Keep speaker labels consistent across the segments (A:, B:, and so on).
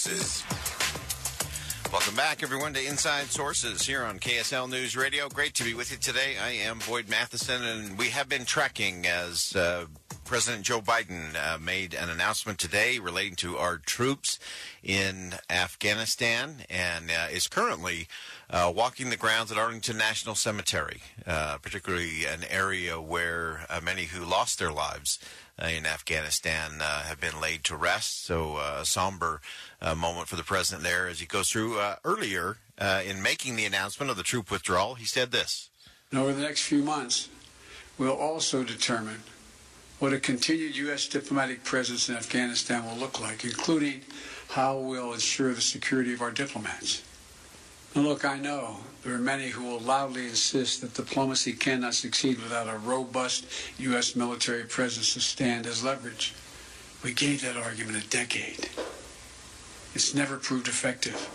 A: Sources. Welcome back, everyone, to Inside Sources here on KSL News Radio. Great to be with you today. I am Boyd Matheson, and we have been tracking as uh, President Joe Biden uh, made an announcement today relating to our troops in Afghanistan and uh, is currently uh, walking the grounds at Arlington National Cemetery, uh, particularly an area where uh, many who lost their lives uh, in Afghanistan have been laid to rest. So, a somber moment for the president there as he goes through. earlier, in making the announcement of the troop withdrawal, he said this.
B: Over the next few months, we'll also determine what a continued U.S. diplomatic presence in Afghanistan will look like, including how we'll ensure the security of our diplomats. Look, I know there are many who will loudly insist that diplomacy cannot succeed without a robust U.S. military presence to stand as leverage. We gave that argument a decade. It's never proved effective.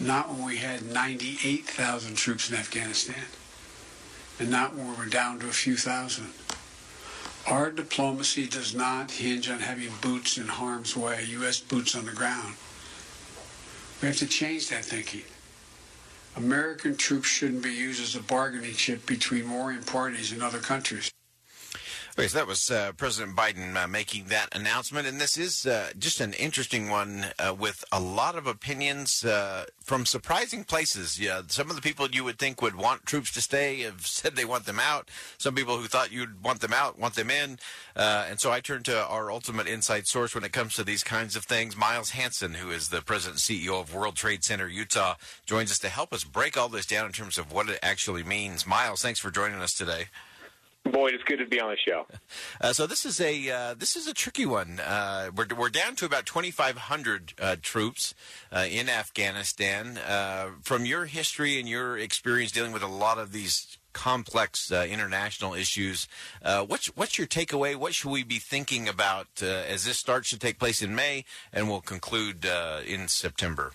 B: Not when we had 98,000 troops in Afghanistan, and not when we were down to a few thousand. Our diplomacy does not hinge on having boots in harm's way, U.S. boots on the ground. We have to change that thinking. American troops shouldn't be used as a bargaining chip between warring parties in other countries.
A: Okay, so that was uh, President Biden uh, making that announcement, and this is uh, just an interesting one uh, with a lot of opinions uh, from surprising places. Yeah, some of the people you would think would want troops to stay have said they want them out. Some people who thought you'd want them out want them in, uh, and so I turn to our ultimate inside source when it comes to these kinds of things. Miles Hansen, who is the president and CEO of World Trade Center Utah, joins us to help us break all this down in terms of what it actually means. Miles, thanks for joining us today.
C: Boyd, it's good to be on the show.
A: Uh, so this is a uh, this is a tricky one. Uh, we're we're down to about 2,500 uh, troops uh, in Afghanistan. Uh, from your history and your experience dealing with a lot of these complex international issues, what's what's your takeaway? What should we be thinking about as this starts to take place in May and will conclude in September?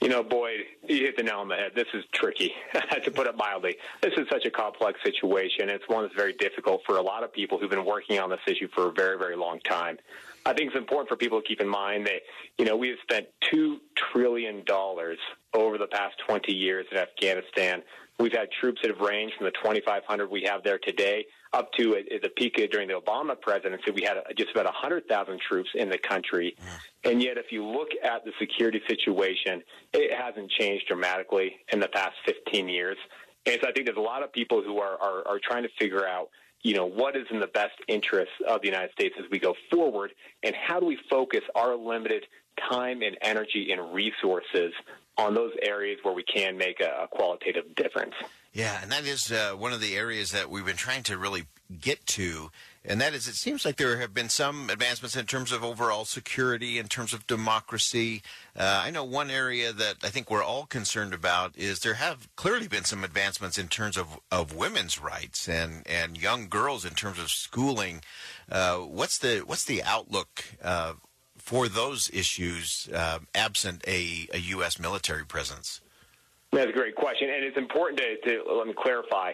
C: You know, Boyd, you hit the nail on the head. This is tricky, to put it mildly. This is such a complex situation. It's one that's very difficult for a lot of people who've been working on this issue for a very, very long time. I think it's important for people to keep in mind that, you know, we have spent $2 trillion over the past 20 years in Afghanistan. We've had troops that have ranged from the 2,500 we have there today up to at the peak during the Obama presidency, we had uh, just about 100,000 troops in the country. And yet, if you look at the security situation, it hasn't changed dramatically in the past 15 years. And so I think there's a lot of people who are, are, are trying to figure out, you know, what is in the best interest of the United States as we go forward, and how do we focus our limited time and energy and resources on those areas where we can make a, qualitative difference.
A: Yeah, and that is uh, one of the areas that we've been trying to really get to. And that is, it seems like there have been some advancements in terms of overall security, in terms of democracy. Uh, I know one area that I think we're all concerned about is there have clearly been some advancements in terms of, of women's rights and, and young girls in terms of schooling. Uh, what's the what's the outlook uh, for those issues uh, absent a, a U.S. military presence?
C: That's a great question, and it's important to, to let me clarify.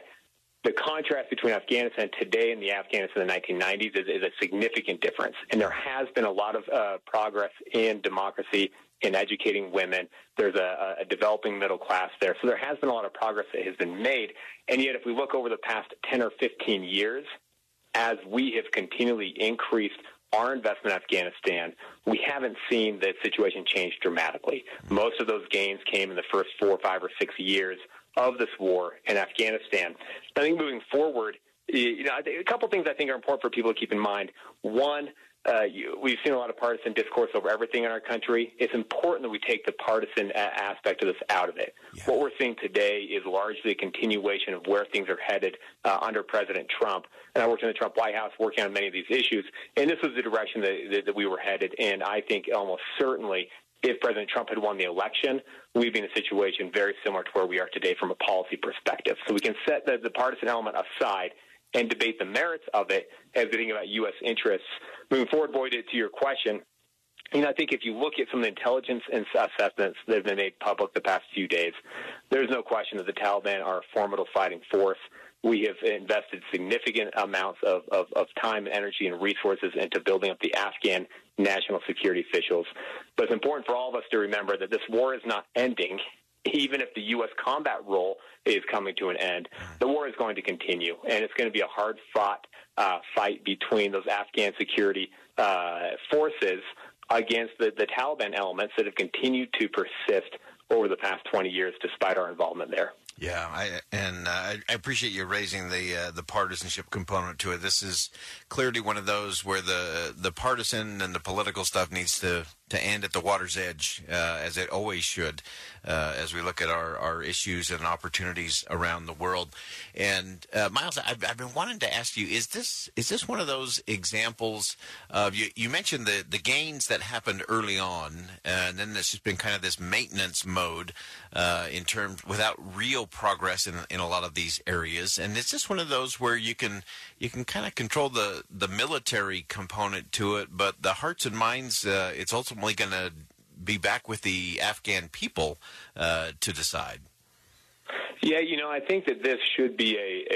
C: The contrast between Afghanistan today and the Afghanistan in the 1990s is, is a significant difference, and there has been a lot of uh, progress in democracy, in educating women. There's a, a developing middle class there, so there has been a lot of progress that has been made. And yet, if we look over the past 10 or 15 years, as we have continually increased our investment in Afghanistan, we haven't seen the situation change dramatically. Most of those gains came in the first four, five, or six years of this war in Afghanistan. I think moving forward, you know, a couple things I think are important for people to keep in mind. One, uh, you, we've seen a lot of partisan discourse over everything in our country. It's important that we take the partisan a- aspect of this out of it. Yeah. What we're seeing today is largely a continuation of where things are headed uh, under President Trump. And I worked in the Trump White House working on many of these issues, and this was the direction that, that, that we were headed. And I think almost certainly if President Trump had won the election, we'd be in a situation very similar to where we are today from a policy perspective. So we can set the, the partisan element aside and debate the merits of it as we think about U.S. interests. Moving forward, Boyd, to your question, you know, I think if you look at some of the intelligence and assessments that have been made public the past few days, there's no question that the Taliban are a formidable fighting force. We have invested significant amounts of, of, of time, energy, and resources into building up the Afghan national security officials. But it's important for all of us to remember that this war is not ending even if the U.S. combat role is coming to an end, the war is going to continue, and it's going to be a hard fought uh, fight between those Afghan security uh, forces against the, the Taliban elements that have continued to persist over the past 20 years despite our involvement there.
A: Yeah, I, and uh, I appreciate you raising the uh, the partisanship component to it. This is clearly one of those where the the partisan and the political stuff needs to to end at the water's edge, uh, as it always should, uh, as we look at our, our issues and opportunities around the world. And uh, Miles, I've, I've, been wanting to ask you: is this is this one of those examples of you? You mentioned the the gains that happened early on, and then there's just been kind of this maintenance mode uh, in terms without real progress in in a lot of these areas. And it's just one of those where you can you can kind of control the the military component to it, but the hearts and minds, uh, it's ultimately ultimately going to be back with the Afghan people uh, to decide.
C: Yeah, you know, I think that this should be a,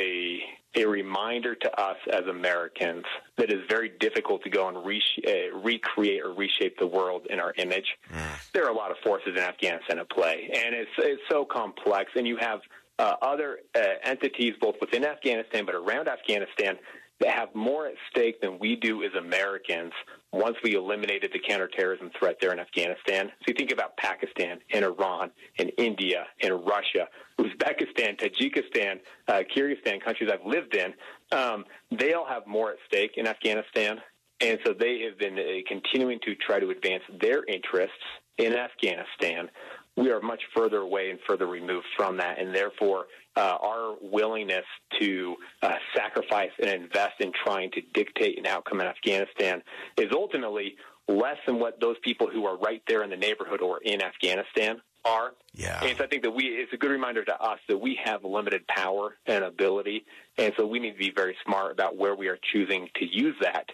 C: a, a reminder to us as Americans that it's very difficult to go and re- uh, recreate or reshape the world in our image. Mm. There are a lot of forces in Afghanistan at play, and it's it's so complex. And you have uh, other uh, entities both within Afghanistan but around Afghanistan that have more at stake than we do as Americans once we eliminated the counterterrorism threat there in Afghanistan. So you think about Pakistan and Iran and India and Russia, Uzbekistan, Tajikistan, uh, Kyrgyzstan, countries I've lived in, um, they all have more at stake in Afghanistan. And so they have been uh, continuing to try to advance their interests in Afghanistan we are much further away and further removed from that, and therefore uh, our willingness to uh, sacrifice and invest in trying to dictate an outcome in Afghanistan is ultimately less than what those people who are right there in the neighborhood or in Afghanistan are.
A: Yeah.
C: And so I think that we it's a good reminder to us that we have limited power and ability, and so we need to be very smart about where we are choosing to use that.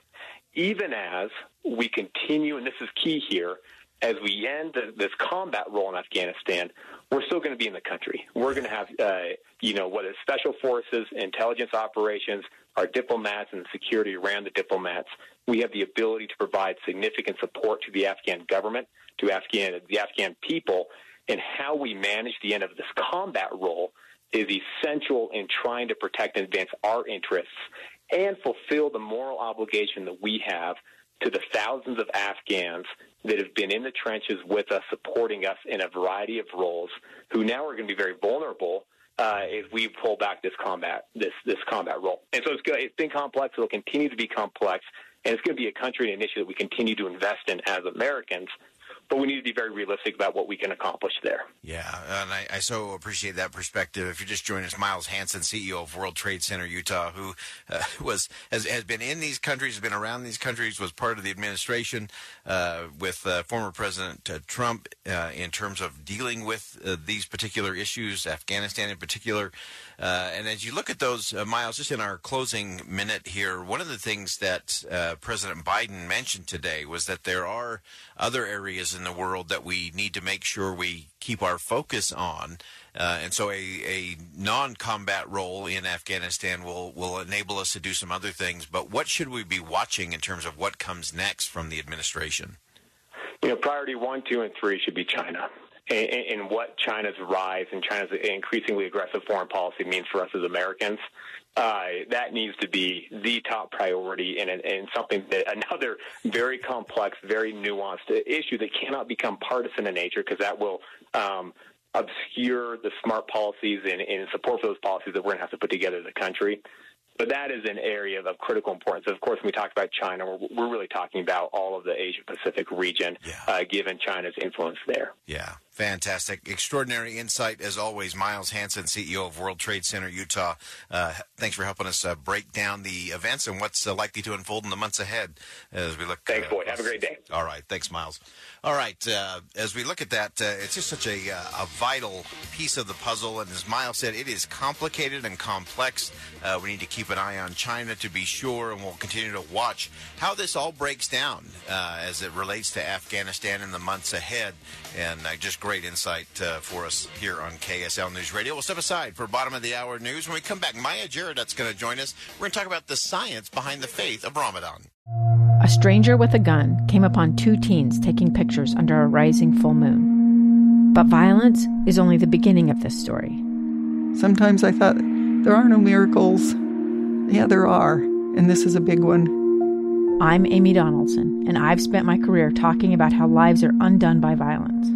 C: Even as we continue, and this is key here, as we end this combat role in Afghanistan, we're still going to be in the country. We're going to have, uh, you know, whether special forces, intelligence operations, our diplomats, and security around the diplomats. We have the ability to provide significant support to the Afghan government, to Afghan the Afghan people, and how we manage the end of this combat role is essential in trying to protect and advance our interests and fulfill the moral obligation that we have to the thousands of Afghans that have been in the trenches with us, supporting us in a variety of roles, who now are going to be very vulnerable uh, if we pull back this combat this this combat role. And so it's good. It's been complex. It'll continue to be complex, and it's going to be a country and an issue that we continue to invest in as Americans but we need to be very realistic about what we can accomplish there.
A: Yeah, and I, I, so appreciate that perspective. If you're just joining us, Miles Hansen, CEO of World Trade Center Utah, who uh, was has, has been in these countries, has been around these countries, was part of the administration uh, with uh, former President uh, Trump uh, in terms of dealing with uh, these particular issues, Afghanistan in particular. and as you look at those, Miles, just in our closing minute here, one of the things that President Biden mentioned today was that there are other areas in the world that we need to make sure we keep our focus on. Uh, and so a, a non-combat role in Afghanistan will, will enable us to do some other things. But what should we be watching in terms of what comes next from the administration?
C: You know, priority one, two, and three should be China. And, in what China's rise and China's increasingly aggressive foreign policy means for us as Americans. Uh, that needs to be the top priority and, and something that another very complex, very nuanced issue that cannot become partisan in nature because that will um, obscure the smart policies and, and support for those policies that we're going to have to put together as a country. But that is an area of critical importance. Of course, when we talk about China, we're, we're really talking about all of the Asia Pacific region, yeah. uh, given China's influence there.
A: Yeah. Fantastic. Extraordinary insight, as always. Miles Hansen, CEO of World Trade Center Utah. Uh, thanks for helping us uh, break down the events and what's uh, likely to unfold in the months ahead as we look.
C: Thanks, Boyd. Have a great day.
A: All right. Thanks, Miles. All right. Uh, as we look at that, uh, it's just such a, uh, a vital piece of the puzzle. And as Miles said, it is complicated and complex. we need to keep an eye on China to be sure, and we'll continue to watch how this all breaks down as it relates to Afghanistan in the months ahead. And I just great insight uh, for us here on KSL News Radio. We'll step aside for bottom of the hour news. When we come back, Maya Jaredut's going to join us. We're going to talk about the science behind the faith of Ramadan.
D: A stranger with a gun came upon two teens taking pictures under a rising full moon. But violence is only the beginning of this story.
E: Sometimes I thought, there are no miracles. Yeah, there are, and this is a big one.
D: I'm Amy Donaldson, and I've spent my career talking about how lives are undone by violence.